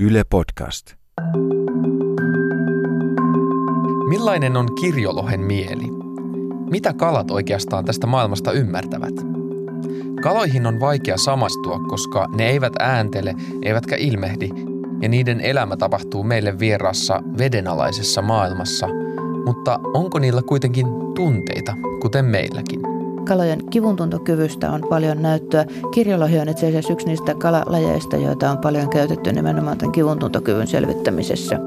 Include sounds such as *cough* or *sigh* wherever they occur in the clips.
Yle Podcast. Millainen on kirjolohen mieli? Mitä kalat oikeastaan tästä maailmasta ymmärtävät? Kaloihin on vaikea samastua, koska ne eivät ääntele eivätkä ilmehdi, ja niiden elämä tapahtuu meille vierassa vedenalaisessa maailmassa. Mutta onko niillä kuitenkin tunteita, kuten meilläkin? Kalojen kivuntuntokyvystä on paljon näyttöä. Kirjolohi on itse asiassa yksi niistä kalalajeista, joita on paljon käytetty nimenomaan tämän kivuntuntokyvyn selvittämisessä.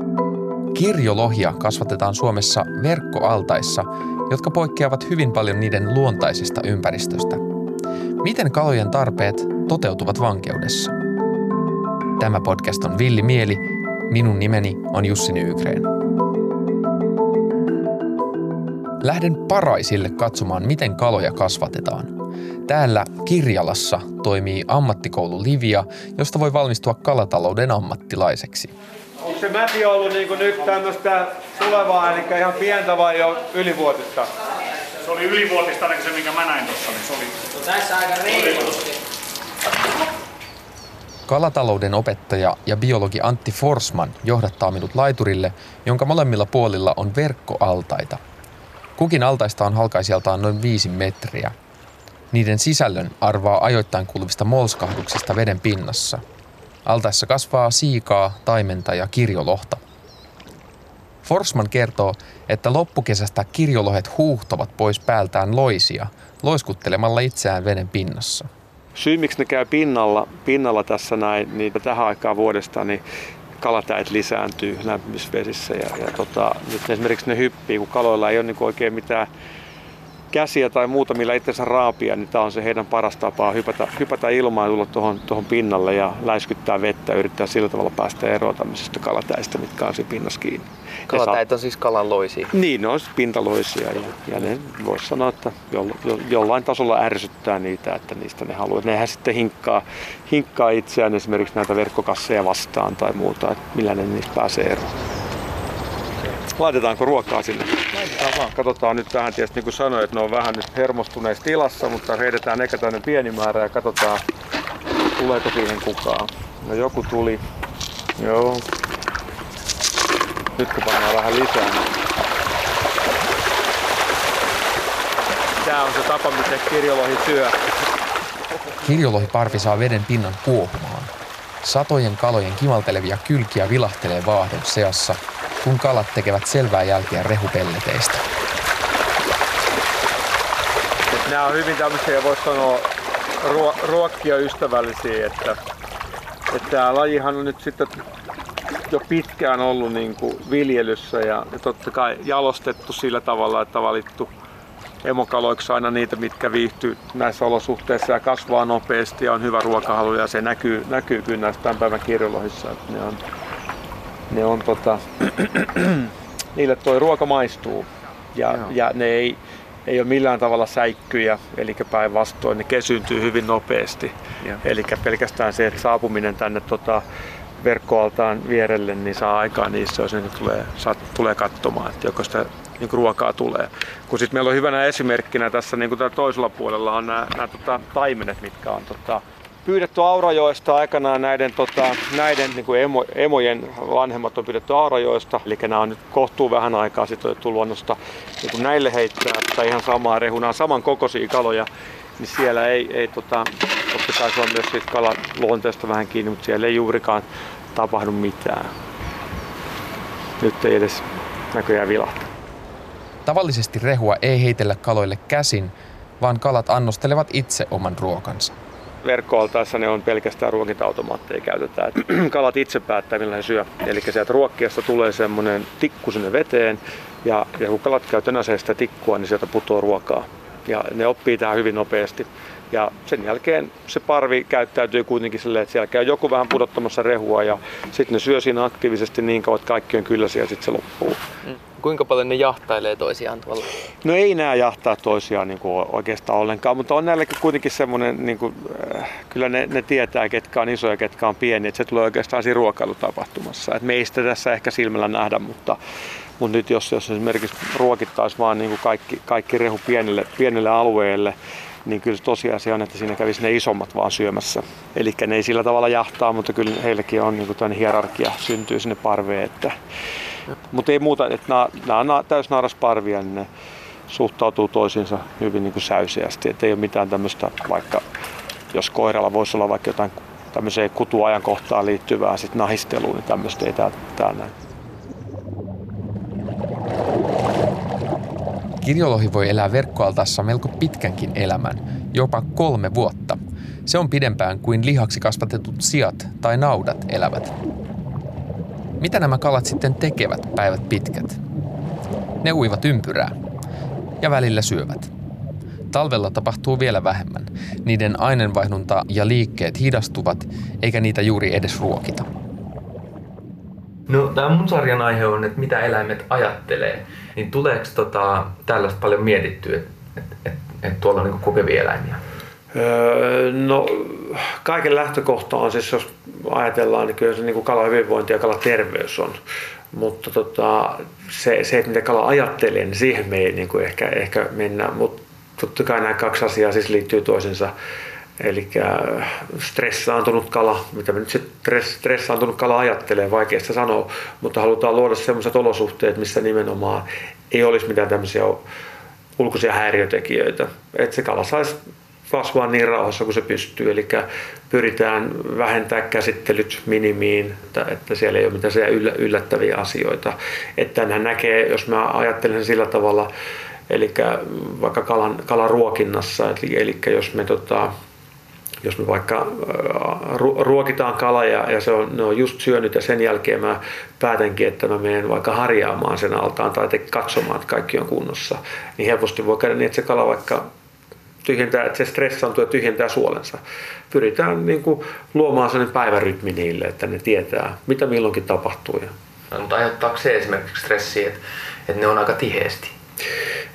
Kirjolohia kasvatetaan Suomessa verkkoaltaissa, jotka poikkeavat hyvin paljon niiden luontaisesta ympäristöstä. Miten kalojen tarpeet toteutuvat vankeudessa? Tämä podcast on Villi Mieli. Minun nimeni on Jussi Nygren. Lähden Paraisille katsomaan, miten kaloja kasvatetaan. Täällä Kirjalassa toimii ammattikoulu Livia, josta voi valmistua kalatalouden ammattilaiseksi. Onko se mäti ollut niin nyt tämmöistä tulevaa, eli ihan pientä vai jo ylivuotista? Se oli ylivuotista ainakin se, minkä mä näin tuossa, niin se oli... No tässä aika reilusti. Kalatalouden opettaja ja biologi Antti Forsman johdattaa minut laiturille, jonka molemmilla puolilla on verkkoaltaita. Kukin altaista on halkaisijaltaan noin viisi metriä. Niiden sisällön arvaa ajoittain kuuluvista molskahduksista veden pinnassa. Altaissa kasvaa siikaa, taimenta ja kirjolohta. Forsman kertoo, että loppukesästä kirjolohet huuhtovat pois päältään loisia, loiskuttelemalla itseään veden pinnassa syy, miksi ne käy pinnalla, pinnalla tässä näin, niin tähän aikaan vuodesta, niin kalatäit lisääntyy lämpimissä vesissä. Ja, ja tota, nyt esimerkiksi ne hyppii, kun kaloilla ei ole niin oikein mitään käsiä tai muuta, millä itsensä raapia, niin tämä on se heidän paras tapa hypätä, hypätä ilmaan ja tulla tuohon, tuohon pinnalle ja läiskyttää vettä ja yrittää sillä tavalla päästä eroon tämmöisistä kalatäistä, mitkä on siinä pinnassa kiinni. Kalatäit on siis kalanloisia? Niin, ne on pintaloisia ja, ja ne voisi sanoa, että jo, jo, jollain tasolla ärsyttää niitä, että niistä ne haluaa. Nehän sitten hinkkaa, hinkkaa itseään esimerkiksi näitä verkkokasseja vastaan tai muuta, että millä ne niistä pääsee eroon. Laitetaanko ruokaa sinne? Laitetaan vaan. Katsotaan nyt vähän, tietysti niin kuin sanoin, että ne on vähän nyt hermostuneessa tilassa, mutta heitetään eka tänne pieni määrä ja katsotaan, tuleeko siihen kukaan. No joku tuli. Joo. Nyt kun pannaan vähän lisää, niin Tämä on se tapa, miten kirjolohi syö. Kirjolohiparvi saa veden pinnan kuohumaan. Satojen kalojen kimaltelevia kylkiä vilahtelee vaahdon seassa, kun kalat tekevät selvää jälkeä rehupelleteistä. Nämä on hyvin tämmöisiä, voisi sanoa, ruo- ruokkia ystävällisiä, että, että tämä lajihan on nyt sitten jo pitkään ollut niin kuin viljelyssä ja, ja totta kai jalostettu sillä tavalla, että valittu emokaloiksi aina niitä, mitkä viihtyy näissä olosuhteissa ja kasvaa nopeasti ja on hyvä ruokahalu ja se näkyy, näkyy kyllä näissä tämän päivän kirjolohissa, että ne on, ne on tota, *clears throat* niille toi ruoka maistuu ja, ja ne ei, ei ole millään tavalla säikkyjä, eli päinvastoin ne kesyntyy hyvin nopeasti. Eli pelkästään se, että saapuminen tänne tota, verkkoaltaan vierelle, niin saa aikaa niissä, jos ne tulee, saa, tulee katsomaan, että joko sitä niin ruokaa tulee. Kun sitten meillä on hyvänä esimerkkinä tässä niin kuin toisella puolella on nämä, nämä tota, taimenet, mitkä on tota, pyydetty Aurajoesta aikanaan näiden, tota, näiden niin kuin emo, emojen vanhemmat on pyydetty Aurajoesta. Eli nämä on nyt kohtuu vähän aikaa sitten otettu luonnosta niin kuin näille heittää tai ihan samaa on saman kokoisia kaloja, niin siellä ei, ei tota, totta kai se on myös siitä kalan luonteesta vähän kiinni, mutta siellä ei juurikaan tapahdu mitään. Nyt ei edes näköjään vilahta. Tavallisesti rehua ei heitellä kaloille käsin, vaan kalat annostelevat itse oman ruokansa. Verkkoaltaessa ne on pelkästään ruokinta-automaatteja käytetään. Et *clears throat* Kalat itse päättää millä he syö. Eli sieltä ruokkiasta tulee semmoinen tikku sinne veteen ja, ja kun kalat käy tönäsee sitä tikkua, niin sieltä putoaa ruokaa. Ja ne oppii tähän hyvin nopeasti. Ja sen jälkeen se parvi käyttäytyy kuitenkin silleen, että siellä käy joku vähän pudottamassa rehua ja sitten ne syö siinä aktiivisesti niin kauan, että kaikki on kylläisiä ja sitten se loppuu. Kuinka paljon ne jahtailee toisiaan tuolla? No ei nää jahtaa toisiaan niin kuin oikeastaan ollenkaan, mutta on näilläkin kuitenkin semmoinen, niin kuin, äh, kyllä ne, ne tietää, ketkä on isoja ja ketkä on pieniä, että se tulee oikeastaan siinä ruokailutapahtumassa. Et meistä tässä ehkä silmällä nähdä, mutta, mutta nyt jos, jos esimerkiksi ruokittaisiin vaan niin kuin kaikki, kaikki rehu pienelle, pienelle alueelle, niin kyllä tosiasia on, että siinä kävisi ne isommat vaan syömässä. Eli ne ei sillä tavalla jahtaa, mutta kyllä heillekin on niin hierarkia syntyy sinne parveen. Että, mutta ei muuta, että nämä, nämä on täysnaarasparvia, niin ne suhtautuu toisiinsa hyvin niin kuin säyseästi. Että ei ole mitään tämmöistä, vaikka jos koiralla voisi olla vaikka jotain tämmöiseen kutuajankohtaan liittyvää sit nahisteluun, niin tämmöistä ei tää, näin. Kirjolohi voi elää verkkoaltaassa melko pitkänkin elämän, jopa kolme vuotta. Se on pidempään kuin lihaksi kasvatetut siat tai naudat elävät. Mitä nämä kalat sitten tekevät päivät pitkät? Ne uivat ympyrää ja välillä syövät. Talvella tapahtuu vielä vähemmän. Niiden aineenvaihdunta ja liikkeet hidastuvat, eikä niitä juuri edes ruokita. No, tämä mun sarjan aihe on, että mitä eläimet ajattelee. Niin tuleeko tota, tällaista paljon mietittyä, että et, et, et tuolla on niin kokevia eläimiä? Öö, no, kaiken lähtökohta on siis, jos ajatellaan, niin kyllä se niin kalan hyvinvointi ja kalan terveys on. Mutta tota, se, se, että mitä kala ajattelee, niin siihen me ei niin kuin ehkä, ehkä mennä. Mutta totta kai nämä kaksi asiaa siis liittyy toisensa. Eli stressaantunut kala, mitä me nyt se stressaantunut kala ajattelee, vaikeasta sanoa, mutta halutaan luoda sellaiset olosuhteet, missä nimenomaan ei olisi mitään tämmöisiä ulkoisia häiriötekijöitä. Että se kala saisi kasvaa niin rauhassa kuin se pystyy. Eli pyritään vähentämään käsittelyt minimiin, että, että siellä ei ole mitään yllättäviä asioita. Että hän näkee, jos mä ajattelen sillä tavalla, eli vaikka kalan, kalan ruokinnassa, eli, eli jos me tota, jos me vaikka äh, ruokitaan kala ja, ja se on, ne on just syönyt ja sen jälkeen mä päätänkin, että mä menen vaikka harjaamaan sen altaan tai katsomaan, että kaikki on kunnossa, niin helposti voi käydä niin, että se kala vaikka tyhjentää, että se stressaantuu ja tyhjentää suolensa. Pyritään niin kuin luomaan sellainen päivärytmi niille, että ne tietää, mitä milloinkin tapahtuu. No, mutta aiheuttaako se esimerkiksi stressiä, että, että ne on aika tiheesti?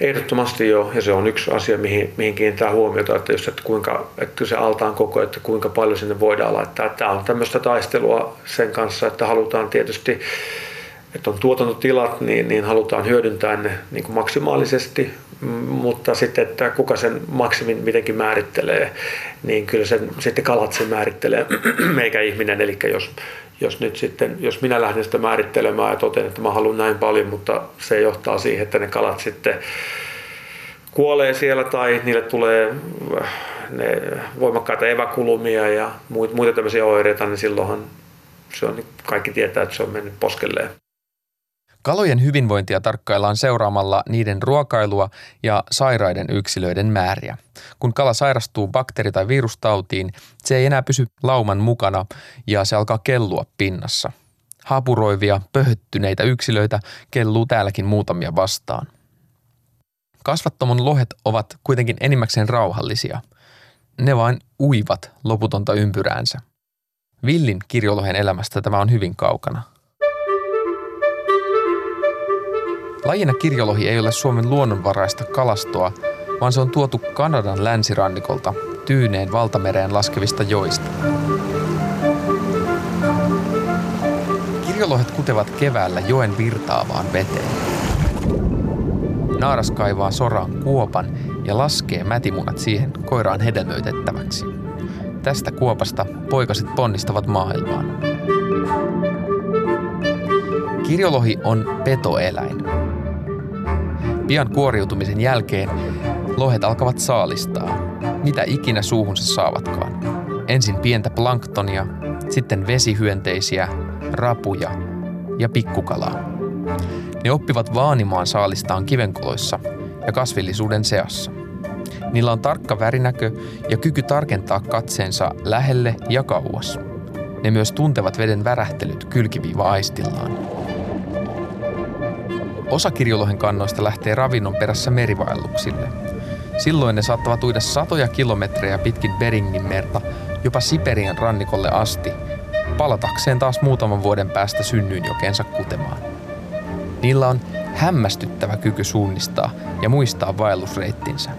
Ehdottomasti joo, ja se on yksi asia, mihin, mihin kiinnittää huomiota, että, jos, että, kuinka, että se altaan koko, että kuinka paljon sinne voidaan laittaa. Tämä on tämmöistä taistelua sen kanssa, että halutaan tietysti, että on tuotantotilat, niin, niin halutaan hyödyntää ne niin kuin maksimaalisesti, mutta sitten, että kuka sen maksimin mitenkin määrittelee, niin kyllä sen, sitten kalat sen määrittelee, *clears throat* eikä ihminen. Eli jos, jos nyt sitten, jos minä lähden sitä määrittelemään ja totean, että mä haluan näin paljon, mutta se johtaa siihen, että ne kalat sitten kuolee siellä tai niille tulee ne voimakkaita eväkulumia ja muita tämmöisiä oireita, niin silloinhan se on, kaikki tietää, että se on mennyt poskelleen. Kalojen hyvinvointia tarkkaillaan seuraamalla niiden ruokailua ja sairaiden yksilöiden määriä. Kun kala sairastuu bakteri- tai virustautiin, se ei enää pysy lauman mukana ja se alkaa kellua pinnassa. Hapuroivia, pöhöttyneitä yksilöitä kelluu täälläkin muutamia vastaan. Kasvattomon lohet ovat kuitenkin enimmäkseen rauhallisia. Ne vain uivat loputonta ympyräänsä. Villin kirjolohen elämästä tämä on hyvin kaukana – Lajina kirjolohi ei ole Suomen luonnonvaraista kalastoa, vaan se on tuotu Kanadan länsirannikolta Tyyneen valtamereen laskevista joista. Kirjolohet kutevat keväällä joen virtaavaan veteen. Naaras kaivaa soraan kuopan ja laskee mätimunat siihen koiraan hedelmöitettäväksi. Tästä kuopasta poikaset ponnistavat maailmaan. Kirjolohi on petoeläin. Pian kuoriutumisen jälkeen lohet alkavat saalistaa, mitä ikinä suuhunsa saavatkaan. Ensin pientä planktonia, sitten vesihyönteisiä, rapuja ja pikkukalaa. Ne oppivat vaanimaan saalistaan kivenkoloissa ja kasvillisuuden seassa. Niillä on tarkka värinäkö ja kyky tarkentaa katseensa lähelle ja kauas. Ne myös tuntevat veden värähtelyt kylkiviiva-aistillaan. Osa kirjolohen kannoista lähtee ravinnon perässä merivaelluksille. Silloin ne saattavat uida satoja kilometrejä pitkin Beringin merta, jopa Siperian rannikolle asti, palatakseen taas muutaman vuoden päästä synnyinjokeensa kutemaan. Niillä on hämmästyttävä kyky suunnistaa ja muistaa vaellusreittinsä.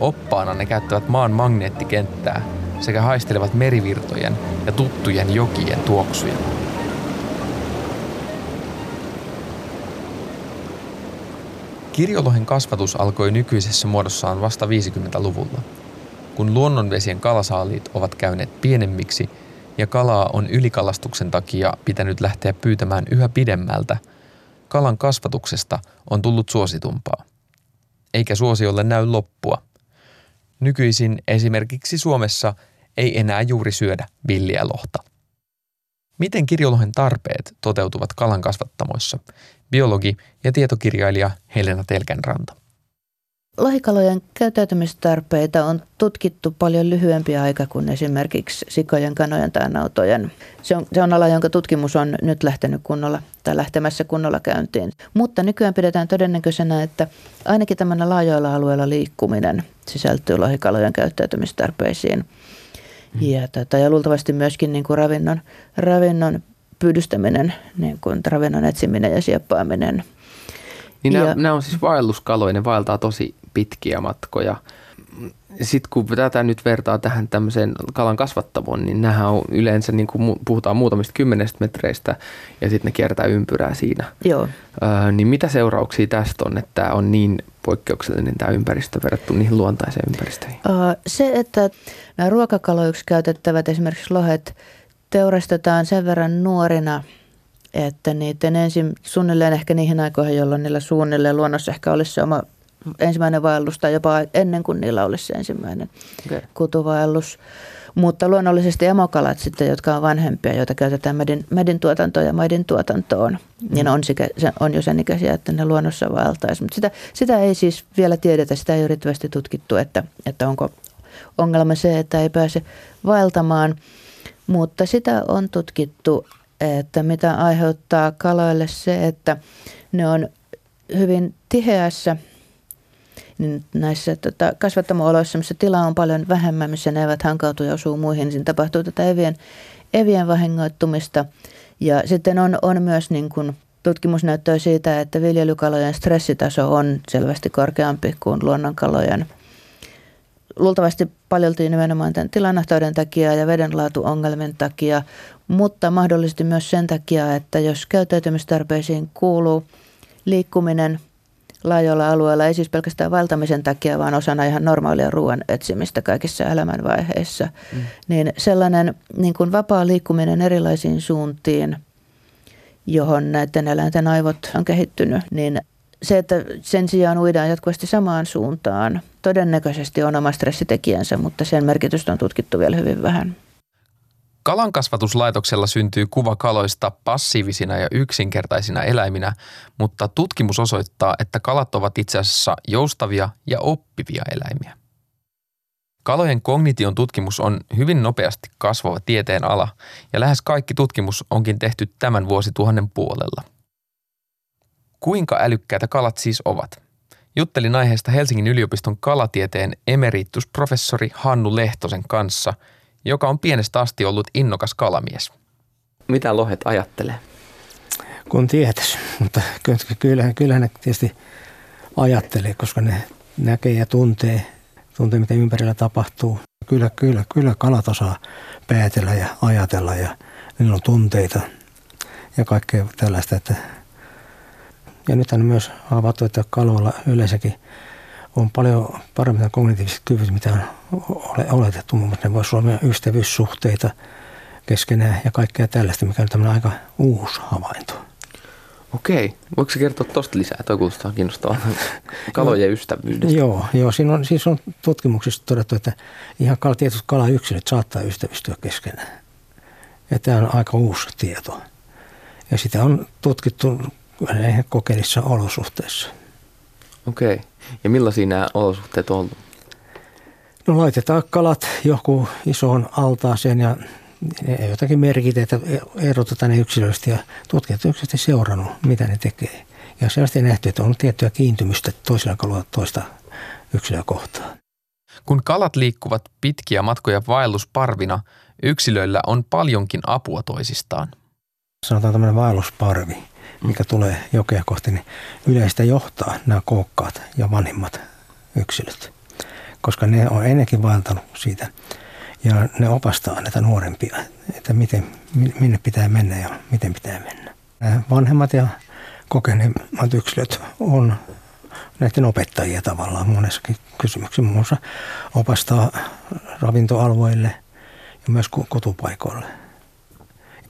Oppaana ne käyttävät maan magneettikenttää sekä haistelevat merivirtojen ja tuttujen jokien tuoksuja. Kirjolohen kasvatus alkoi nykyisessä muodossaan vasta 50-luvulla. kun luonnonvesien kalasaaliit ovat käyneet pienemmiksi ja kalaa on ylikalastuksen takia pitänyt lähteä pyytämään yhä pidemmältä, kalan kasvatuksesta on tullut suositumpaa. Eikä suosiolle näy loppua. Nykyisin esimerkiksi Suomessa ei enää juuri syödä villiä lohta. Miten kirjolohen tarpeet toteutuvat kalan kasvattamoissa? Biologi ja tietokirjailija Helena Telkenranta. Lohikalojen käyttäytymistarpeita on tutkittu paljon lyhyempi aika kuin esimerkiksi sikojen, kanojen tai nautojen. Se on, se on ala, jonka tutkimus on nyt lähtenyt kunnolla tai lähtemässä kunnolla käyntiin. Mutta nykyään pidetään todennäköisenä, että ainakin tämmöinen laajoilla alueilla liikkuminen sisältyy lohikalojen käyttäytymistarpeisiin. Mm. Ja, tota, ja luultavasti myöskin niin kuin ravinnon, ravinnon pyydystäminen, niin kuin ravinnon etsiminen ja sieppaaminen. Niin ja, nämä, nämä on siis vaelluskaloja, ne vaeltaa tosi pitkiä matkoja. Sitten kun tätä nyt vertaa tähän tämmöiseen kalan kasvattamoon, niin nämähän on yleensä, niin kuin puhutaan muutamista kymmenestä metreistä ja sitten ne kiertää ympyrää siinä. Joo. Öö, niin mitä seurauksia tästä on, että tämä on niin poikkeuksellinen tämä ympäristö verrattuna niihin luontaiseen ympäristöihin? Se, että nämä ruokakaloiksi käytettävät esimerkiksi lohet teurastetaan sen verran nuorina – että niiden ensin suunnilleen ehkä niihin aikoihin, jolloin niillä suunnilleen luonnossa ehkä olisi se oma ensimmäinen vaellus tai jopa ennen kuin niillä olisi se ensimmäinen okay. kutuvaellus. Mutta luonnollisesti emokalat sitten, jotka on vanhempia, joita käytetään medin, medin tuotantoon ja maidin tuotantoon, mm. niin on, sikä, on jo sen ikäisiä, että ne luonnossa vaeltaisi. Mutta sitä, sitä ei siis vielä tiedetä, sitä ei ole riittävästi tutkittu, että, että onko ongelma se, että ei pääse vaeltamaan. Mutta sitä on tutkittu, että mitä aiheuttaa kaloille se, että ne on hyvin tiheässä niin näissä tota, kasvattamo-oloissa, missä tilaa on paljon vähemmän, missä ne eivät hankautu ja osuu muihin, niin tapahtuu tätä evien, evien vahingoittumista. Ja sitten on, on myös niin kuin tutkimusnäyttöä siitä, että viljelykalojen stressitaso on selvästi korkeampi kuin luonnonkalojen. Luultavasti paljolti nimenomaan tämän tilanahtauden takia ja vedenlaatuongelmien takia, mutta mahdollisesti myös sen takia, että jos käyttäytymistarpeisiin kuuluu liikkuminen laajoilla alueilla, ei siis pelkästään valtamisen takia, vaan osana ihan normaalia ruoan etsimistä kaikissa elämänvaiheissa, mm. niin sellainen niin kuin vapaa liikkuminen erilaisiin suuntiin, johon näiden eläinten aivot on kehittynyt, niin se, että sen sijaan uidaan jatkuvasti samaan suuntaan, todennäköisesti on oma stressitekijänsä, mutta sen merkitystä on tutkittu vielä hyvin vähän. Kalankasvatuslaitoksella syntyy kuva kaloista passiivisina ja yksinkertaisina eläiminä, mutta tutkimus osoittaa, että kalat ovat itse asiassa joustavia ja oppivia eläimiä. Kalojen kognition tutkimus on hyvin nopeasti kasvava tieteen ala ja lähes kaikki tutkimus onkin tehty tämän vuosituhannen puolella. Kuinka älykkäitä kalat siis ovat? Juttelin aiheesta Helsingin yliopiston kalatieteen emeritusprofessori Hannu Lehtosen kanssa – joka on pienestä asti ollut innokas kalamies. Mitä lohet ajattelee? Kun tietäisi, mutta kyllähän, kyllähän ne tietysti ajattelee, koska ne näkee ja tuntee, tuntee mitä ympärillä tapahtuu. Kyllä, kyllä, kyllä kalat osaa päätellä ja ajatella ja niillä on tunteita ja kaikkea tällaista. Että ja nythän on myös havaittu, että kaloilla yleensäkin – on paljon paremmin kognitiiviset kyvyt, mitä on oletettu. Muun muassa ne voisivat olla ystävyyssuhteita keskenään ja kaikkea tällaista, mikä on tämmöinen aika uusi havainto. Okei. Voiko kertoa tuosta lisää? Tuo kuulostaa kiinnostavaa. *laughs* Kalojen ystävyydestä. Joo, joo siinä on, siis on tutkimuksista todettu, että ihan kala, tietyt kalayksilöt saattaa ystävystyä keskenään. Ja tämä on aika uusi tieto. Ja sitä on tutkittu kokeellisissa olosuhteissa. Okei. Ja millaisia nämä olosuhteet on ollut? No laitetaan kalat joku isoon altaaseen ja jotakin merkiteitä erotetaan ne yksilöistä ja tutkijat on seurannut, mitä ne tekee. Ja selvästi nähty, että on tiettyä kiintymystä toisella kalulla toista yksilöä kohtaan. Kun kalat liikkuvat pitkiä matkoja vaellusparvina, yksilöillä on paljonkin apua toisistaan. Sanotaan tämmöinen vaellusparvi mikä tulee jokea kohti, niin yleistä johtaa nämä kookkaat ja vanhimmat yksilöt. Koska ne on ennenkin vaeltanut siitä ja ne opastaa näitä nuorempia, että miten, minne pitää mennä ja miten pitää mennä. Nämä vanhemmat ja kokeneemmat yksilöt on näiden opettajia tavallaan monessakin kysymyksessä. Muun muassa opastaa ravintoalueille ja myös kotupaikoille.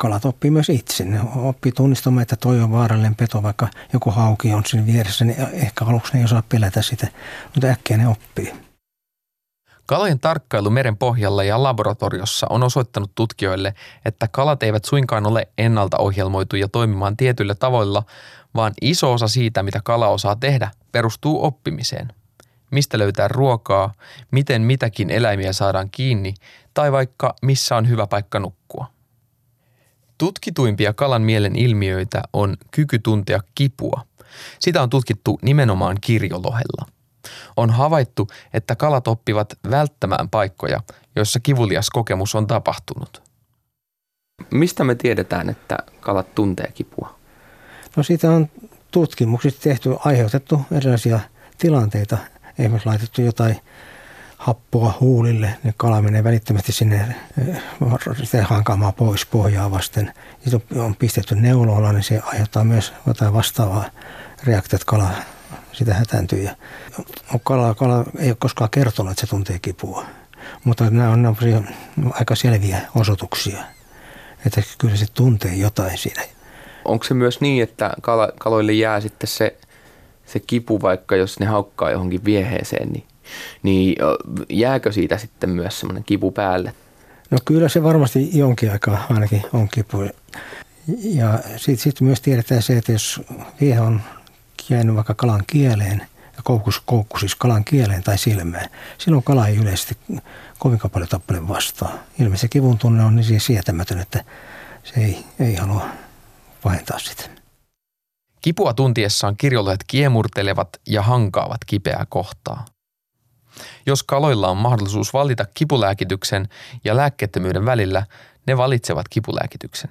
Kalat oppii myös itse. Ne oppii tunnistamaan, että toi on vaarallinen peto, vaikka joku hauki on siinä vieressä. Niin ehkä aluksi ne ei osaa pelätä sitä, mutta äkkiä ne oppii. Kalojen tarkkailu meren pohjalla ja laboratoriossa on osoittanut tutkijoille, että kalat eivät suinkaan ole ennalta ohjelmoituja toimimaan tietyillä tavoilla, vaan iso osa siitä, mitä kala osaa tehdä, perustuu oppimiseen. Mistä löytää ruokaa, miten mitäkin eläimiä saadaan kiinni tai vaikka missä on hyvä paikka nukkua. Tutkituimpia kalan mielen ilmiöitä on kyky tuntea kipua. Sitä on tutkittu nimenomaan kirjolohella. On havaittu, että kalat oppivat välttämään paikkoja, joissa kivulias kokemus on tapahtunut. Mistä me tiedetään, että kalat tuntee kipua? No siitä on tutkimukset tehty, aiheutettu erilaisia tilanteita. Esimerkiksi laitettu jotain happoa huulille, niin kala menee välittömästi sinne sitä hankaamaan pois pohjaa vasten. Sitten on pistetty neuloilla, niin se aiheuttaa myös jotain vastaavaa reaktiota, että kala sitä hätääntyy. Kala, kala ei ole koskaan kertonut, että se tuntee kipua. Mutta nämä on, nämä on aika selviä osoituksia, että kyllä se tuntee jotain siinä onko se myös niin, että kala, kaloille jää sitten se, se kipu, vaikka jos ne haukkaa johonkin vieheeseen, niin, niin jääkö siitä sitten myös semmoinen kipu päälle? No kyllä se varmasti jonkin aikaa ainakin on kipu. Ja sitten sit myös tiedetään se, että jos viehe on jäänyt vaikka kalan kieleen, ja koukkus, koukku siis kalan kieleen tai silmään, silloin kala ei yleisesti kovinkaan paljon tappele vastaan. Ilmeisesti kivun tunne on niin siis sietämätön, että se ei, ei halua pahentaa sitä. Kipua tuntiessaan kirjoilijat kiemurtelevat ja hankaavat kipeää kohtaa. Jos kaloilla on mahdollisuus valita kipulääkityksen ja lääkkeettömyyden välillä, ne valitsevat kipulääkityksen.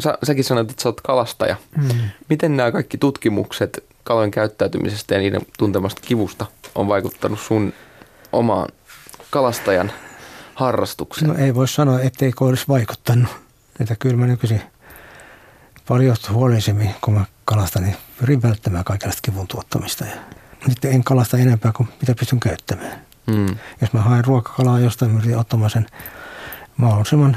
Sä, säkin sanoit, että sä oot kalastaja. Hmm. Miten nämä kaikki tutkimukset kalojen käyttäytymisestä ja niiden tuntemasta kivusta on vaikuttanut sun omaan kalastajan harrastukseen? No ei voi sanoa, etteikö olisi vaikuttanut. Että kyllä mä nykyisin paljon huolellisemmin, kun mä kalastan, niin pyrin välttämään kaikenlaista kivun tuottamista. Ja nyt en kalasta enempää kuin mitä pystyn käyttämään. Mm. Jos mä haen ruokakalaa jostain, mä yritin ottamaan sen mahdollisimman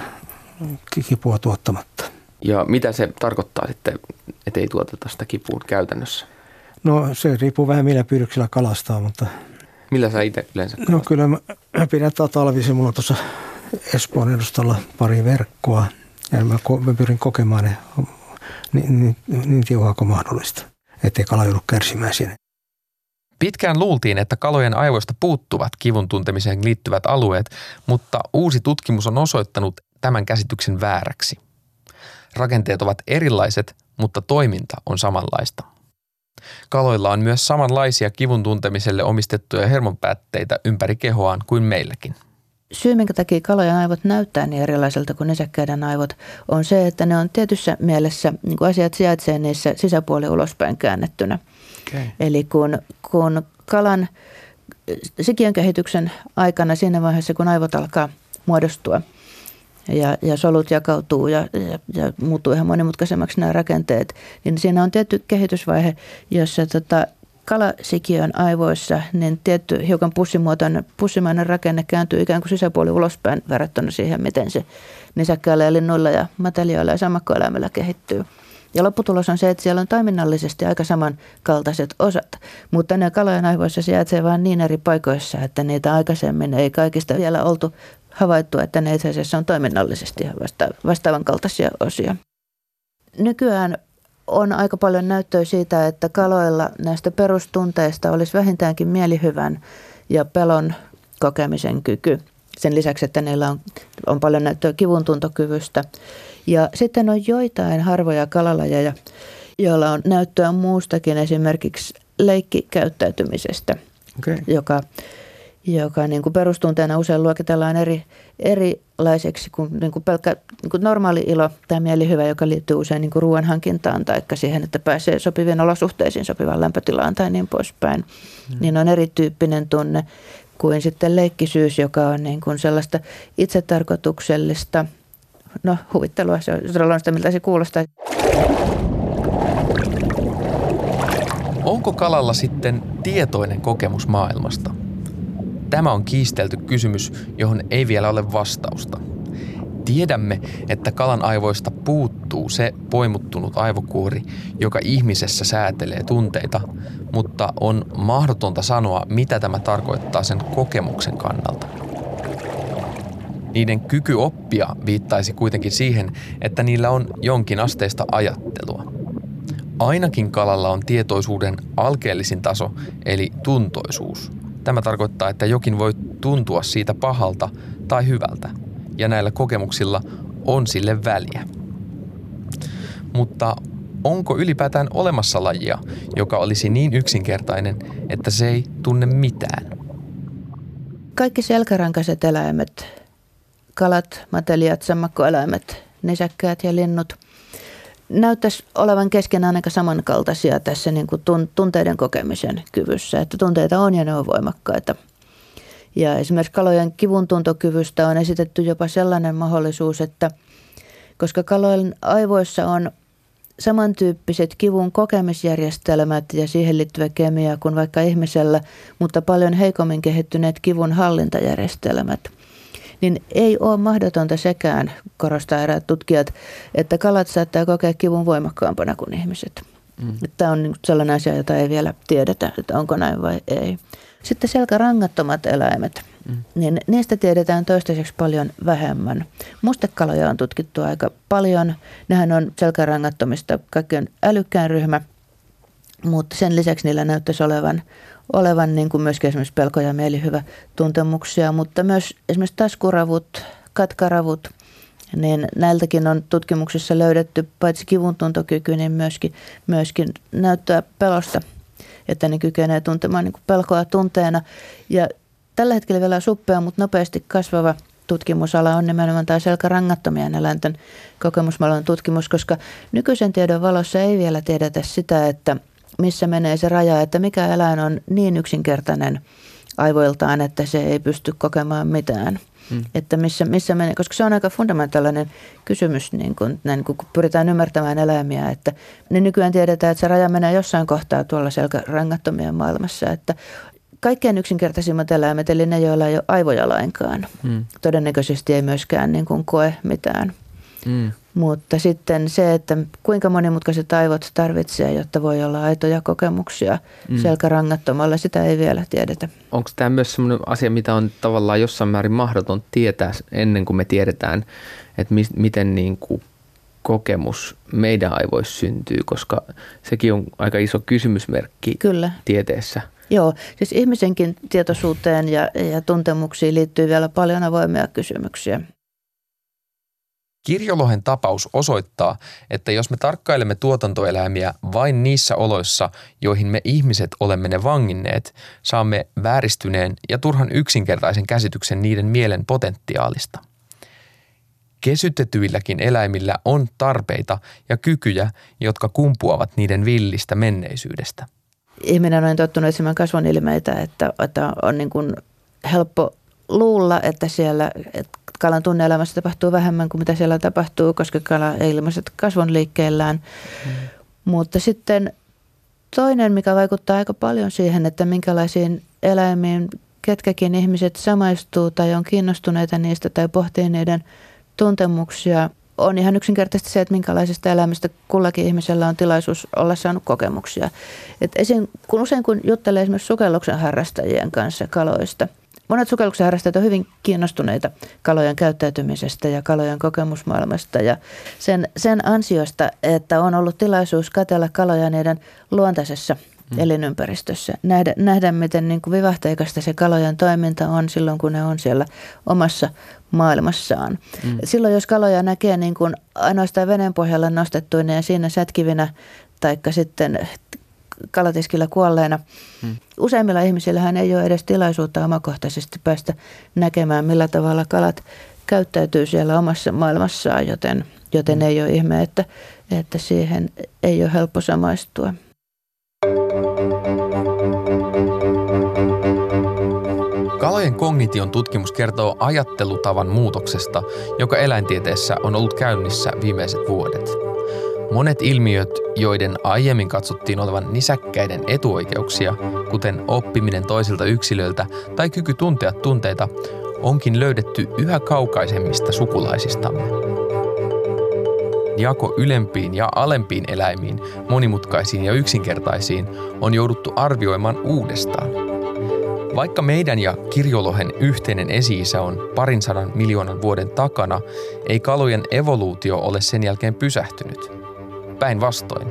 kipua tuottamatta. Ja mitä se tarkoittaa sitten, että ei tuoteta sitä kipua käytännössä? No se riippuu vähän millä pyydyksillä kalastaa, mutta... Millä sä itse yleensä kalastat? No kyllä mä pidän talvisin, mulla on tuossa Espoon edustalla pari verkkoa. Ja mä, mä pyrin kokemaan ne niin, niin, niin tiuhaa kuin mahdollista, ettei kala joudu kärsimään siinä. Pitkään luultiin, että kalojen aivoista puuttuvat kivun tuntemiseen liittyvät alueet, mutta uusi tutkimus on osoittanut tämän käsityksen vääräksi. Rakenteet ovat erilaiset, mutta toiminta on samanlaista. Kaloilla on myös samanlaisia kivun tuntemiselle omistettuja hermonpäätteitä ympäri kehoaan kuin meilläkin syy, minkä takia kalojen aivot näyttää niin erilaiselta kuin nisäkkäiden aivot, on se, että ne on tietyssä mielessä, niin kuin asiat sijaitsee niissä sisäpuoli ulospäin käännettynä. Okay. Eli kun, kun kalan sikiön kehityksen aikana siinä vaiheessa, kun aivot alkaa muodostua ja, ja solut jakautuu ja, ja, ja muuttuu ihan monimutkaisemmaksi nämä rakenteet, niin siinä on tietty kehitysvaihe, jossa tota, kalasikiön aivoissa niin tietty hiukan pussimuotoinen, pussimainen rakenne kääntyy ikään kuin sisäpuoli ulospäin verrattuna siihen, miten se nisäkkäällä ja linnuilla ja matelioilla ja sammakkoeläimillä kehittyy. Ja lopputulos on se, että siellä on toiminnallisesti aika samankaltaiset osat, mutta ne kalojen aivoissa sijaitsee vain niin eri paikoissa, että niitä aikaisemmin ei kaikista vielä oltu havaittu, että ne itse asiassa on toiminnallisesti vasta- vastaavan kaltaisia osia. Nykyään on aika paljon näyttöä siitä, että kaloilla näistä perustunteista olisi vähintäänkin mielihyvän ja pelon kokemisen kyky. Sen lisäksi, että niillä on, on paljon näyttöä kivuntuntokyvystä. Ja sitten on joitain harvoja kalalajeja, joilla on näyttöä muustakin, esimerkiksi leikkikäyttäytymisestä, okay. joka joka niin kuin perustunteena usein luokitellaan eri, erilaiseksi kuin, niin kuin pelkkä niin kuin normaali ilo tai mielihyvä, joka liittyy usein niin kuin ruoan hankintaan tai siihen, että pääsee sopivien olosuhteisiin, sopivaan lämpötilaan tai niin poispäin. Mm. Niin on erityyppinen tunne kuin sitten leikkisyys, joka on niin kuin sellaista itsetarkoituksellista, no huvittelua, se on sitä, miltä se kuulostaa. onko kalalla sitten tietoinen kokemus maailmasta? Tämä on kiistelty kysymys, johon ei vielä ole vastausta. Tiedämme, että kalan aivoista puuttuu se poimuttunut aivokuori, joka ihmisessä säätelee tunteita, mutta on mahdotonta sanoa, mitä tämä tarkoittaa sen kokemuksen kannalta. Niiden kyky oppia viittaisi kuitenkin siihen, että niillä on jonkin asteista ajattelua. Ainakin kalalla on tietoisuuden alkeellisin taso, eli tuntoisuus. Tämä tarkoittaa, että jokin voi tuntua siitä pahalta tai hyvältä, ja näillä kokemuksilla on sille väliä. Mutta onko ylipäätään olemassa lajia, joka olisi niin yksinkertainen, että se ei tunne mitään? Kaikki selkärankaiset eläimet, kalat, matelijat, sammakkoeläimet, nisäkkäät ja linnut – näyttäisi olevan keskenään aika samankaltaisia tässä niin kuin tunteiden kokemisen kyvyssä, että tunteita on ja ne on voimakkaita. Ja esimerkiksi kalojen kivuntuntokyvystä on esitetty jopa sellainen mahdollisuus, että koska kalojen aivoissa on samantyyppiset kivun kokemisjärjestelmät ja siihen liittyvä kemia kuin vaikka ihmisellä, mutta paljon heikommin kehittyneet kivun hallintajärjestelmät – niin ei ole mahdotonta sekään, korostaa eräät tutkijat, että kalat saattaa kokea kivun voimakkaampana kuin ihmiset. Mm. Tämä on sellainen asia, jota ei vielä tiedetä, että onko näin vai ei. Sitten selkärangattomat eläimet, mm. niin niistä tiedetään toistaiseksi paljon vähemmän. Mustekaloja on tutkittu aika paljon. Nehän on selkärangattomista kaikkein älykkään ryhmä, mutta sen lisäksi niillä näyttäisi olevan olevan niin kuin myöskin esimerkiksi pelko- ja mielihyvä tuntemuksia, mutta myös esimerkiksi taskuravut, katkaravut, niin näiltäkin on tutkimuksissa löydetty paitsi kivuntuntokyky, niin myöskin, myöskin näyttöä pelosta, että ne kykenee tuntemaan niin kuin pelkoa tunteena. Ja tällä hetkellä vielä suppea, mutta nopeasti kasvava tutkimusala on nimenomaan tämä selkärangattomien eläinten kokemusmalon tutkimus, koska nykyisen tiedon valossa ei vielä tiedetä sitä, että – missä menee se raja, että mikä eläin on niin yksinkertainen aivoiltaan, että se ei pysty kokemaan mitään. Hmm. Että missä, missä menee, koska se on aika fundamentaalinen kysymys, niin kun, näin, kun pyritään ymmärtämään eläimiä, että niin nykyään tiedetään, että se raja menee jossain kohtaa tuolla selkärangattomien maailmassa, että kaikkein yksinkertaisimmat eläimet, eli ne, joilla ei ole aivoja lainkaan, hmm. todennäköisesti ei myöskään niin kuin koe mitään. Hmm. Mutta sitten se, että kuinka monimutkaiset aivot tarvitsee, jotta voi olla aitoja kokemuksia mm. selkärangattomalla, sitä ei vielä tiedetä. Onko tämä myös sellainen asia, mitä on tavallaan jossain määrin mahdoton tietää ennen kuin me tiedetään, että mi- miten niin kuin kokemus meidän aivoissa syntyy, koska sekin on aika iso kysymysmerkki Kyllä. tieteessä. Joo, siis ihmisenkin tietoisuuteen ja, ja tuntemuksiin liittyy vielä paljon avoimia kysymyksiä. Kirjolohen tapaus osoittaa, että jos me tarkkailemme tuotantoeläimiä vain niissä oloissa, joihin me ihmiset olemme ne vanginneet, saamme vääristyneen ja turhan yksinkertaisen käsityksen niiden mielen potentiaalista. Kesytetyilläkin eläimillä on tarpeita ja kykyjä, jotka kumpuavat niiden villistä menneisyydestä. Ihminen on tottunut etsimään kasvonilmeitä, että, että on niin kuin helppo luulla, että siellä että kalan tunneelämässä tapahtuu vähemmän kuin mitä siellä tapahtuu, koska kala ei ilmaiset kasvon liikkeellään. Mm. Mutta sitten toinen, mikä vaikuttaa aika paljon siihen, että minkälaisiin eläimiin ketkäkin ihmiset samaistuu tai on kiinnostuneita niistä tai pohtii niiden tuntemuksia, on ihan yksinkertaisesti se, että minkälaisesta elämästä kullakin ihmisellä on tilaisuus olla saanut kokemuksia. Et esim, kun usein kun juttelee esimerkiksi sukelluksen harrastajien kanssa kaloista – Monet sukelluksen harrastajat ovat hyvin kiinnostuneita kalojen käyttäytymisestä ja kalojen kokemusmaailmasta ja sen, sen ansiosta, että on ollut tilaisuus katella kaloja niiden luontaisessa mm. elinympäristössä. Nähdä, nähdä miten niin kuin vivahteikasta se kalojen toiminta on silloin, kun ne on siellä omassa maailmassaan. Mm. Silloin, jos kaloja näkee niin kuin ainoastaan veneen pohjalla nostettuina ja siinä sätkivinä, taikka sitten kalatiskillä kuolleena. Hmm. Useimmilla ihmisillähän ei ole edes tilaisuutta omakohtaisesti päästä näkemään, millä tavalla kalat käyttäytyy siellä omassa maailmassaan, joten, joten hmm. ei ole ihme, että, että siihen ei ole helppo samaistua. Kalojen kognition tutkimus kertoo ajattelutavan muutoksesta, joka eläintieteessä on ollut käynnissä viimeiset vuodet. Monet ilmiöt, joiden aiemmin katsottiin olevan nisäkkäiden etuoikeuksia, kuten oppiminen toisilta yksilöiltä tai kyky tuntea tunteita, onkin löydetty yhä kaukaisemmista sukulaisistamme. Jako ylempiin ja alempiin eläimiin, monimutkaisiin ja yksinkertaisiin, on jouduttu arvioimaan uudestaan. Vaikka meidän ja kirjolohen yhteinen esi on parin sadan miljoonan vuoden takana, ei kalojen evoluutio ole sen jälkeen pysähtynyt. Päinvastoin,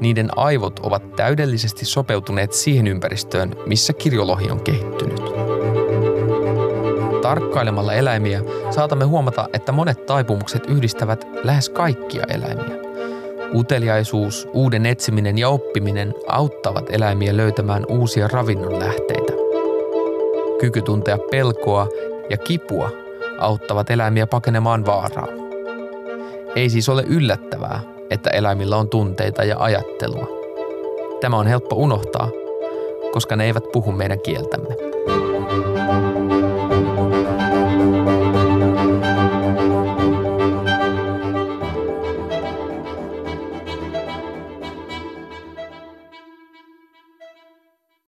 niiden aivot ovat täydellisesti sopeutuneet siihen ympäristöön, missä kirjolohi on kehittynyt. Tarkkailemalla eläimiä saatamme huomata, että monet taipumukset yhdistävät lähes kaikkia eläimiä. Uteliaisuus, uuden etsiminen ja oppiminen auttavat eläimiä löytämään uusia ravinnon lähteitä. Kyky tuntea pelkoa ja kipua auttavat eläimiä pakenemaan vaaraa. Ei siis ole yllättävää, että eläimillä on tunteita ja ajattelua. Tämä on helppo unohtaa, koska ne eivät puhu meidän kieltämme.